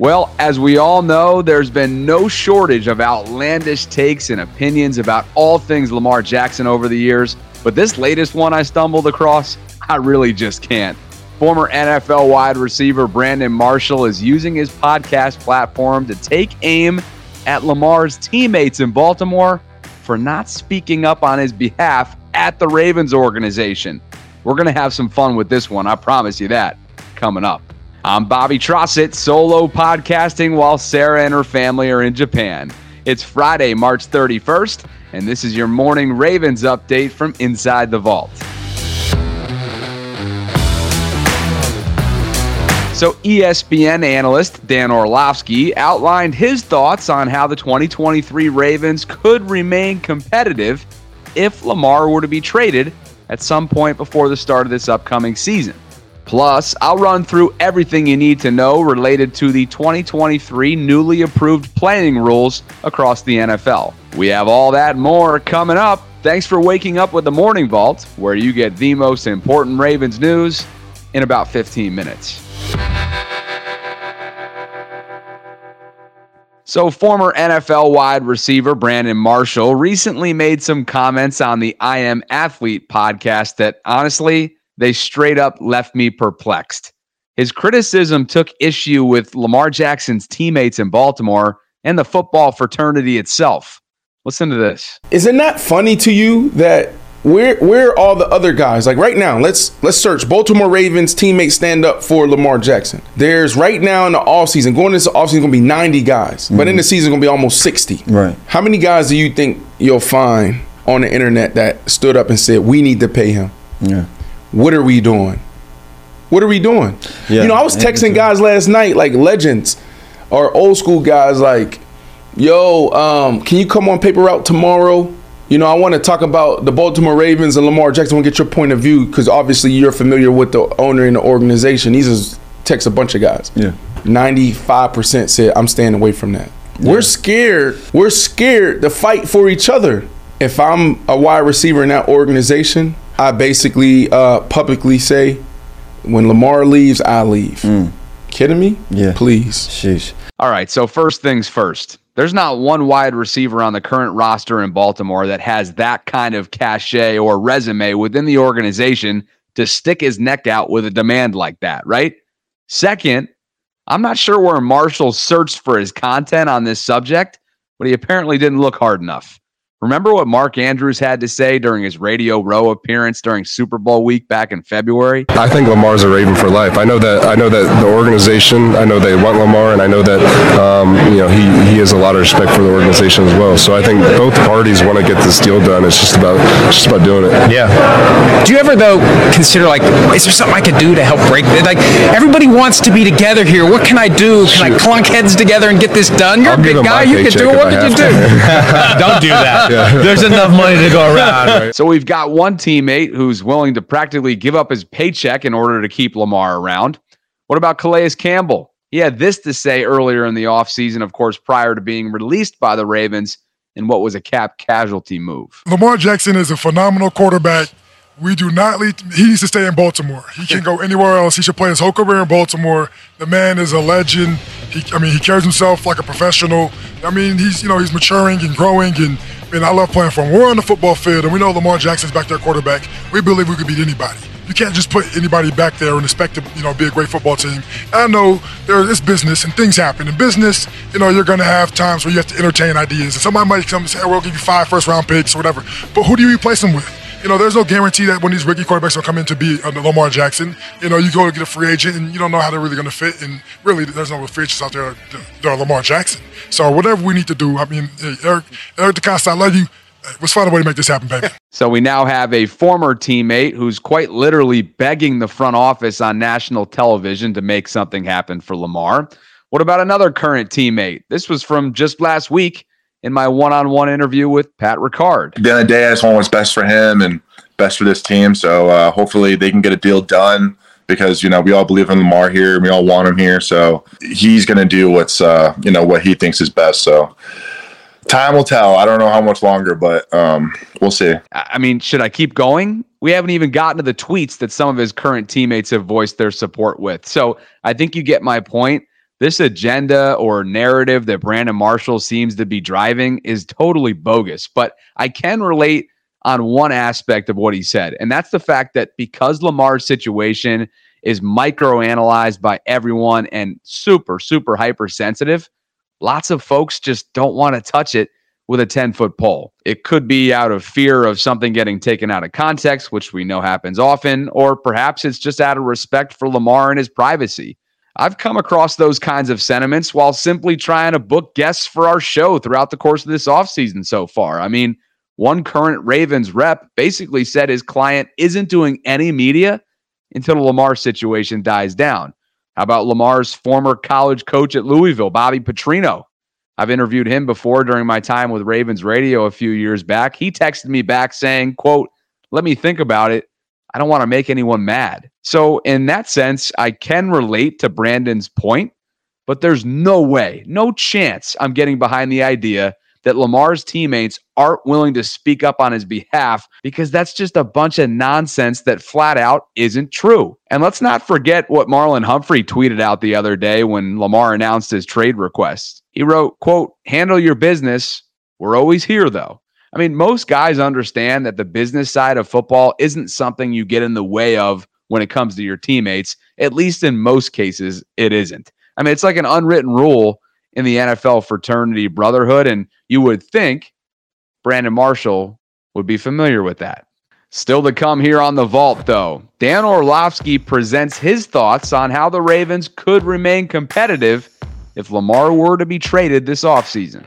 Well, as we all know, there's been no shortage of outlandish takes and opinions about all things Lamar Jackson over the years, but this latest one I stumbled across, I really just can't. Former NFL wide receiver Brandon Marshall is using his podcast platform to take aim at Lamar's teammates in Baltimore for not speaking up on his behalf at the Ravens organization. We're going to have some fun with this one, I promise you that, coming up. I'm Bobby Trossett, solo podcasting while Sarah and her family are in Japan. It's Friday, March 31st, and this is your morning Ravens update from inside the vault. So, ESPN analyst Dan Orlovsky outlined his thoughts on how the 2023 Ravens could remain competitive if Lamar were to be traded at some point before the start of this upcoming season. Plus, I'll run through everything you need to know related to the 2023 newly approved playing rules across the NFL. We have all that more coming up. Thanks for waking up with the Morning Vault, where you get the most important Ravens news in about 15 minutes. So, former NFL wide receiver Brandon Marshall recently made some comments on the I Am Athlete podcast that honestly, they straight up left me perplexed. His criticism took issue with Lamar Jackson's teammates in Baltimore and the football fraternity itself. Listen to this. Isn't that funny to you that where where are all the other guys? Like right now, let's let's search Baltimore Ravens teammates stand up for Lamar Jackson. There's right now in the offseason, going into the offseason gonna be 90 guys. Mm-hmm. But in the season gonna be almost 60. Right. How many guys do you think you'll find on the internet that stood up and said, We need to pay him? Yeah what are we doing? What are we doing? Yeah, you know, I was texting guys last night, like legends or old school guys, like, yo, um, can you come on paper route tomorrow? You know, I want to talk about the Baltimore Ravens and Lamar Jackson. Want to get your point of view because obviously you're familiar with the owner and the organization. He's just text a bunch of guys. Yeah. 95% said, I'm staying away from that. Yeah. We're scared. We're scared to fight for each other. If I'm a wide receiver in that organization, I basically uh, publicly say, when Lamar leaves, I leave. Mm. Kidding me? Yeah. Please. Sheesh. All right. So first things first. There's not one wide receiver on the current roster in Baltimore that has that kind of cachet or resume within the organization to stick his neck out with a demand like that, right? Second, I'm not sure where Marshall searched for his content on this subject, but he apparently didn't look hard enough. Remember what Mark Andrews had to say during his Radio Row appearance during Super Bowl week back in February? I think Lamar's a Raven for life. I know that. I know that the organization. I know they want Lamar, and I know that um, you know he he has a lot of respect for the organization as well. So I think both parties want to get this deal done. It's just about it's just about doing it. Yeah. Do you ever though consider like, is there something I could do to help break it? Like everybody wants to be together here. What can I do? Can Shoot. I clunk heads together and get this done? You're I'll a big guy. You can do it. What could you do? Don't do that. Yeah. There's enough money to go around. Right? So we've got one teammate who's willing to practically give up his paycheck in order to keep Lamar around. What about Calais Campbell? He had this to say earlier in the offseason, of course, prior to being released by the Ravens in what was a cap casualty move. Lamar Jackson is a phenomenal quarterback we do not lead. He needs to stay in Baltimore. He can go anywhere else. He should play his whole career in Baltimore. The man is a legend. He, I mean, he carries himself like a professional. I mean, he's you know he's maturing and growing, and and I love playing for him. We're on the football field, and we know Lamar Jackson's back there quarterback. We believe we could beat anybody. You can't just put anybody back there and expect to you know be a great football team. I know there is business and things happen in business. You know, you're going to have times where you have to entertain ideas, and somebody might come and say, hey, "We'll give you five first round picks or whatever." But who do you replace them with? You know, there's no guarantee that when these rookie quarterbacks will come in to be under Lamar Jackson, you know, you go to get a free agent and you don't know how they're really going to fit. And really, there's no free agents out there uh, that are Lamar Jackson. So whatever we need to do, I mean, hey, Eric, Eric DeCosta, I love you. Uh, let's find a way to make this happen, baby. So we now have a former teammate who's quite literally begging the front office on national television to make something happen for Lamar. What about another current teammate? This was from just last week in my one-on-one interview with Pat Ricard. At the end of the day, I just want what's best for him and best for this team. So uh, hopefully they can get a deal done because you know we all believe in Lamar here, we all want him here. So he's going to do what's uh, you know what he thinks is best. So time will tell. I don't know how much longer, but um, we'll see. I mean, should I keep going? We haven't even gotten to the tweets that some of his current teammates have voiced their support with. So I think you get my point this agenda or narrative that Brandon Marshall seems to be driving is totally bogus. But I can relate on one aspect of what he said, and that's the fact that because Lamar's situation is microanalyzed by everyone and super, super hypersensitive, lots of folks just don't want to touch it with a 10 foot pole. It could be out of fear of something getting taken out of context, which we know happens often, or perhaps it's just out of respect for Lamar and his privacy. I've come across those kinds of sentiments while simply trying to book guests for our show throughout the course of this offseason so far. I mean, one current Ravens rep basically said his client isn't doing any media until the Lamar situation dies down. How about Lamar's former college coach at Louisville, Bobby Petrino? I've interviewed him before during my time with Ravens Radio a few years back. He texted me back saying, quote, let me think about it. I don't want to make anyone mad. So, in that sense, I can relate to Brandon's point, but there's no way, no chance I'm getting behind the idea that Lamar's teammates aren't willing to speak up on his behalf because that's just a bunch of nonsense that flat out isn't true. And let's not forget what Marlon Humphrey tweeted out the other day when Lamar announced his trade request. He wrote, quote, handle your business. We're always here though. I mean, most guys understand that the business side of football isn't something you get in the way of when it comes to your teammates. At least in most cases, it isn't. I mean, it's like an unwritten rule in the NFL fraternity brotherhood. And you would think Brandon Marshall would be familiar with that. Still to come here on the vault, though. Dan Orlovsky presents his thoughts on how the Ravens could remain competitive if Lamar were to be traded this offseason.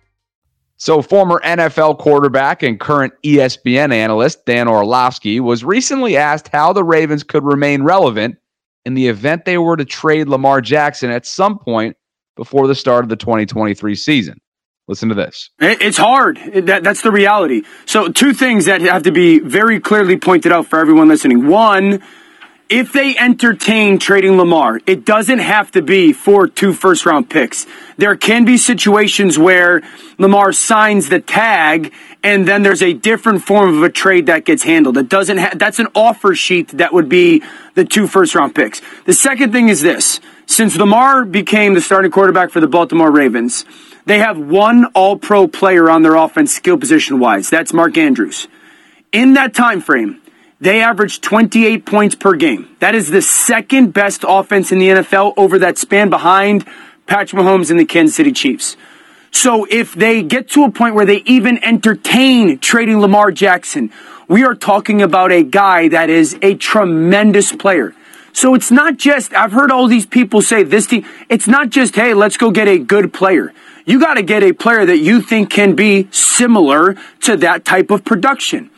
So, former NFL quarterback and current ESPN analyst Dan Orlovsky was recently asked how the Ravens could remain relevant in the event they were to trade Lamar Jackson at some point before the start of the 2023 season. Listen to this. It's hard. That, that's the reality. So, two things that have to be very clearly pointed out for everyone listening. One, if they entertain trading Lamar, it doesn't have to be for two first round picks. There can be situations where Lamar signs the tag and then there's a different form of a trade that gets handled. It doesn't ha- that's an offer sheet that would be the two first round picks. The second thing is this. Since Lamar became the starting quarterback for the Baltimore Ravens, they have one all pro player on their offense skill position wise. That's Mark Andrews. In that time frame, they averaged 28 points per game. That is the second best offense in the NFL over that span behind Patrick Mahomes and the Kansas City Chiefs. So if they get to a point where they even entertain trading Lamar Jackson, we are talking about a guy that is a tremendous player. So it's not just, I've heard all these people say this team, it's not just, hey, let's go get a good player. You got to get a player that you think can be similar to that type of production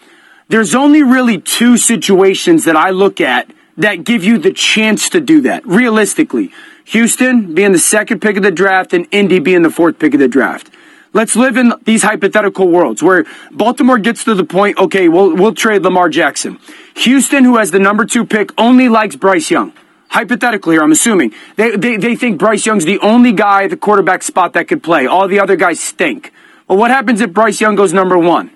there's only really two situations that I look at that give you the chance to do that, realistically. Houston being the second pick of the draft and Indy being the fourth pick of the draft. Let's live in these hypothetical worlds where Baltimore gets to the point, okay, we'll, we'll trade Lamar Jackson. Houston, who has the number two pick, only likes Bryce Young. Hypothetically, I'm assuming. They, they, they think Bryce Young's the only guy at the quarterback spot that could play. All the other guys stink. Well, what happens if Bryce Young goes number one?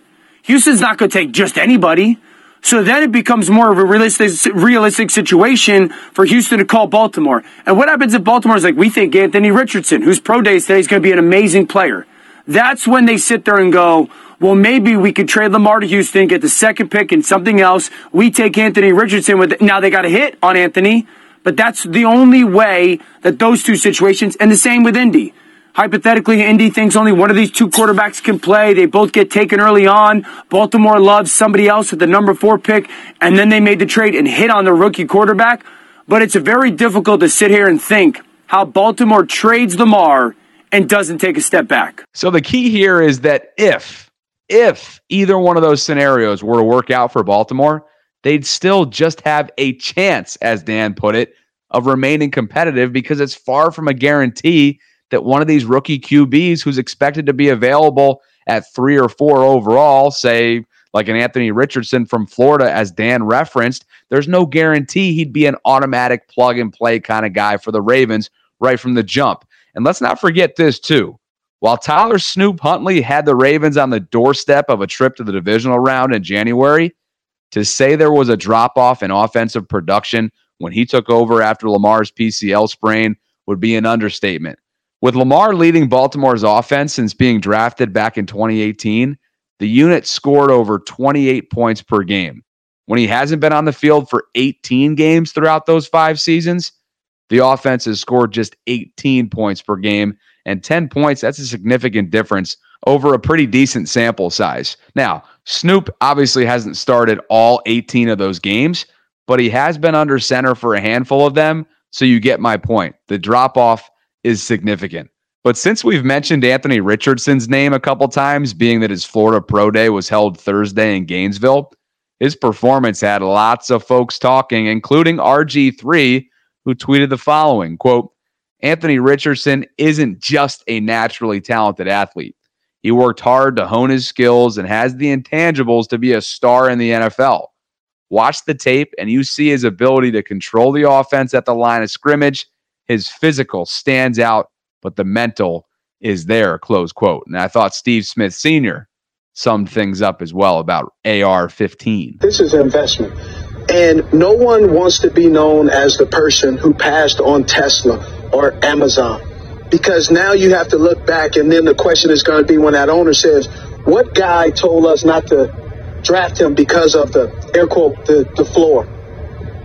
Houston's not going to take just anybody. So then it becomes more of a realistic, realistic situation for Houston to call Baltimore. And what happens if Baltimore is like, we think Anthony Richardson, whose pro day today is going to be an amazing player. That's when they sit there and go, well, maybe we could trade Lamar to Houston, get the second pick and something else. We take Anthony Richardson with, now they got a hit on Anthony, but that's the only way that those two situations, and the same with Indy. Hypothetically, Indy thinks only one of these two quarterbacks can play. They both get taken early on. Baltimore loves somebody else at the number four pick, and then they made the trade and hit on the rookie quarterback. But it's very difficult to sit here and think how Baltimore trades Lamar and doesn't take a step back. So the key here is that if if either one of those scenarios were to work out for Baltimore, they'd still just have a chance, as Dan put it, of remaining competitive because it's far from a guarantee that one of these rookie QBs who's expected to be available at three or four overall, say like an Anthony Richardson from Florida, as Dan referenced, there's no guarantee he'd be an automatic plug and play kind of guy for the Ravens right from the jump. And let's not forget this, too. While Tyler Snoop Huntley had the Ravens on the doorstep of a trip to the divisional round in January, to say there was a drop off in offensive production when he took over after Lamar's PCL sprain would be an understatement. With Lamar leading Baltimore's offense since being drafted back in 2018, the unit scored over 28 points per game. When he hasn't been on the field for 18 games throughout those five seasons, the offense has scored just 18 points per game. And 10 points, that's a significant difference over a pretty decent sample size. Now, Snoop obviously hasn't started all 18 of those games, but he has been under center for a handful of them. So you get my point. The drop off is significant. But since we've mentioned Anthony Richardson's name a couple times, being that his Florida Pro Day was held Thursday in Gainesville, his performance had lots of folks talking, including RG3, who tweeted the following quote, Anthony Richardson isn't just a naturally talented athlete. He worked hard to hone his skills and has the intangibles to be a star in the NFL. Watch the tape, and you see his ability to control the offense at the line of scrimmage his physical stands out, but the mental is there, close quote. And I thought Steve Smith Sr. summed things up as well about AR 15. This is investment. And no one wants to be known as the person who passed on Tesla or Amazon because now you have to look back and then the question is going to be when that owner says, what guy told us not to draft him because of the air quote, the, the floor,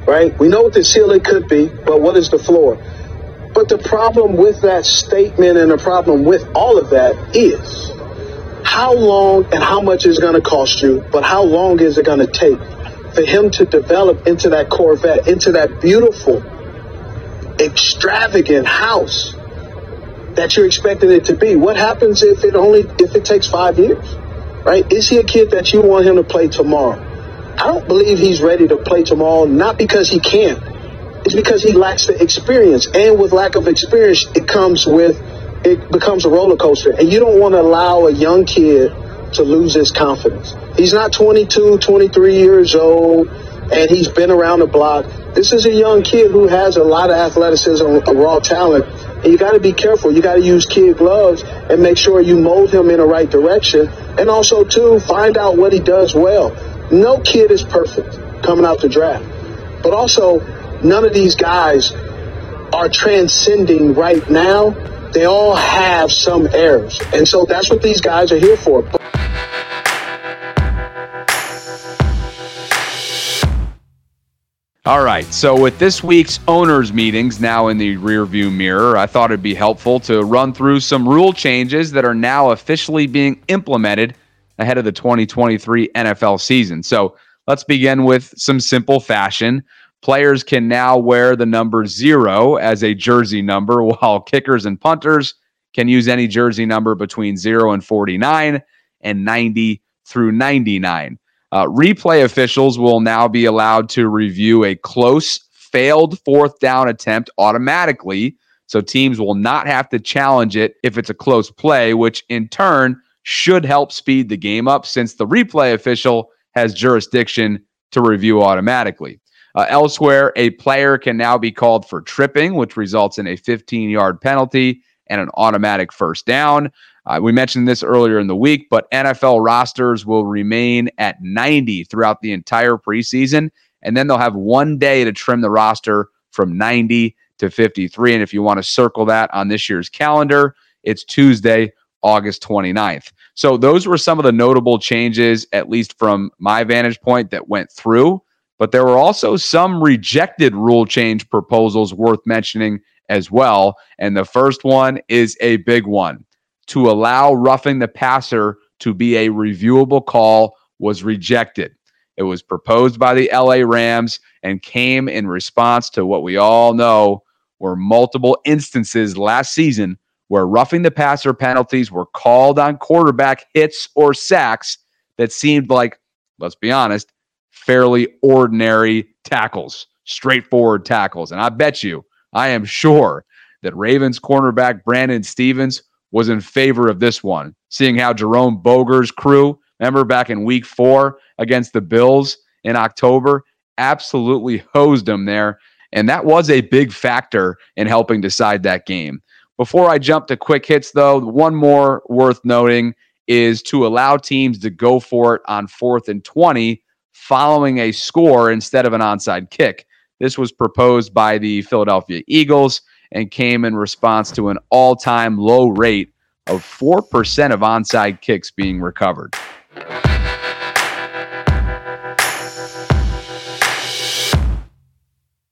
right? We know what the ceiling could be, but what is the floor? But the problem with that statement and the problem with all of that is how long and how much is going to cost you, but how long is it going to take for him to develop into that Corvette, into that beautiful, extravagant house that you're expecting it to be? What happens if it only if it takes five years? Right? Is he a kid that you want him to play tomorrow? I don't believe he's ready to play tomorrow, not because he can't. It's because he lacks the experience. And with lack of experience, it comes with it becomes a roller coaster. And you don't want to allow a young kid to lose his confidence. He's not 22, 23 years old, and he's been around the block. This is a young kid who has a lot of athleticism, a raw talent, and you got to be careful. You got to use kid gloves and make sure you mold him in the right direction. And also, too, find out what he does well. No kid is perfect coming out the draft. But also, none of these guys are transcending right now. They all have some errors. And so that's what these guys are here for. All right. So, with this week's owners' meetings now in the rearview mirror, I thought it'd be helpful to run through some rule changes that are now officially being implemented ahead of the 2023 NFL season. So, let's begin with some simple fashion. Players can now wear the number zero as a jersey number, while kickers and punters can use any jersey number between zero and 49 and 90 through 99. Uh, replay officials will now be allowed to review a close, failed fourth down attempt automatically. So teams will not have to challenge it if it's a close play, which in turn should help speed the game up since the replay official has jurisdiction to review automatically. Uh, elsewhere, a player can now be called for tripping, which results in a 15 yard penalty and an automatic first down. Uh, we mentioned this earlier in the week, but NFL rosters will remain at 90 throughout the entire preseason. And then they'll have one day to trim the roster from 90 to 53. And if you want to circle that on this year's calendar, it's Tuesday, August 29th. So those were some of the notable changes, at least from my vantage point, that went through. But there were also some rejected rule change proposals worth mentioning as well. And the first one is a big one to allow roughing the passer to be a reviewable call was rejected. It was proposed by the LA Rams and came in response to what we all know were multiple instances last season where roughing the passer penalties were called on quarterback hits or sacks that seemed like, let's be honest, fairly ordinary tackles, straightforward tackles. And I bet you, I am sure that Ravens cornerback Brandon Stephens was in favor of this one, seeing how Jerome Boger's crew, remember back in week four against the Bills in October, absolutely hosed them there. And that was a big factor in helping decide that game. Before I jump to quick hits, though, one more worth noting is to allow teams to go for it on fourth and 20 following a score instead of an onside kick. This was proposed by the Philadelphia Eagles and came in response to an all time low rate of 4% of onside kicks being recovered.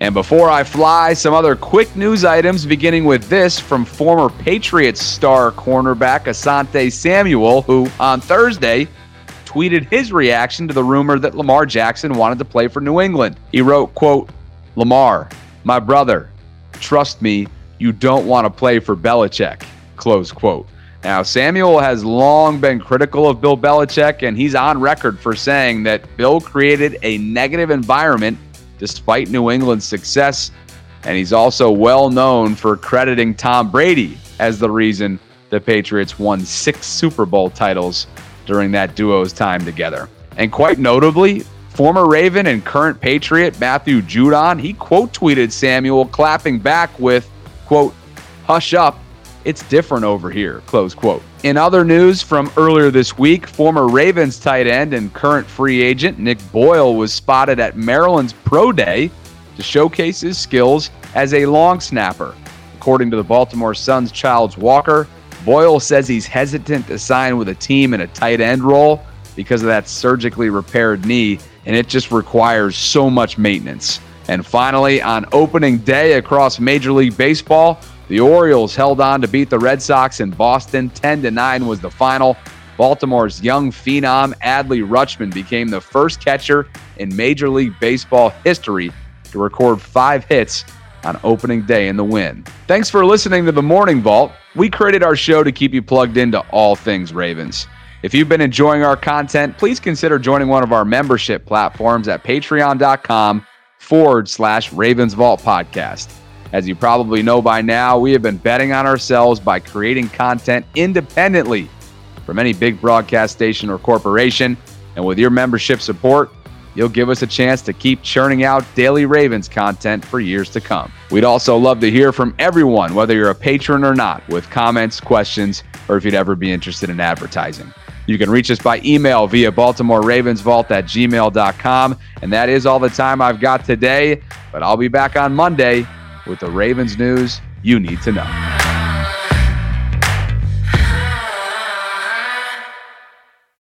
And before I fly, some other quick news items, beginning with this from former Patriots star cornerback Asante Samuel, who on Thursday tweeted his reaction to the rumor that Lamar Jackson wanted to play for New England. He wrote, quote, Lamar, my brother, trust me, you don't want to play for Belichick. Close quote. Now, Samuel has long been critical of Bill Belichick, and he's on record for saying that Bill created a negative environment despite New England's success. And he's also well known for crediting Tom Brady as the reason the Patriots won six Super Bowl titles during that duo's time together. And quite notably, Former Raven and current Patriot Matthew Judon, he quote tweeted Samuel clapping back with, quote, hush up, it's different over here, close quote. In other news from earlier this week, former Ravens tight end and current free agent Nick Boyle was spotted at Maryland's Pro Day to showcase his skills as a long snapper. According to the Baltimore Sun's Childs Walker, Boyle says he's hesitant to sign with a team in a tight end role because of that surgically repaired knee, and it just requires so much maintenance. And finally, on opening day across Major League Baseball, the Orioles held on to beat the Red Sox in Boston. 10 to 9 was the final. Baltimore's young phenom Adley Rutschman became the first catcher in Major League Baseball history to record five hits on opening day in the win. Thanks for listening to the Morning Vault. We created our show to keep you plugged into all things Ravens. If you've been enjoying our content, please consider joining one of our membership platforms at patreon.com forward slash Ravens Vault podcast. As you probably know by now, we have been betting on ourselves by creating content independently from any big broadcast station or corporation. And with your membership support, you'll give us a chance to keep churning out daily Ravens content for years to come. We'd also love to hear from everyone, whether you're a patron or not, with comments, questions, or if you'd ever be interested in advertising. You can reach us by email via Baltimore Ravens Vault at gmail.com. And that is all the time I've got today, but I'll be back on Monday with the Ravens news you need to know.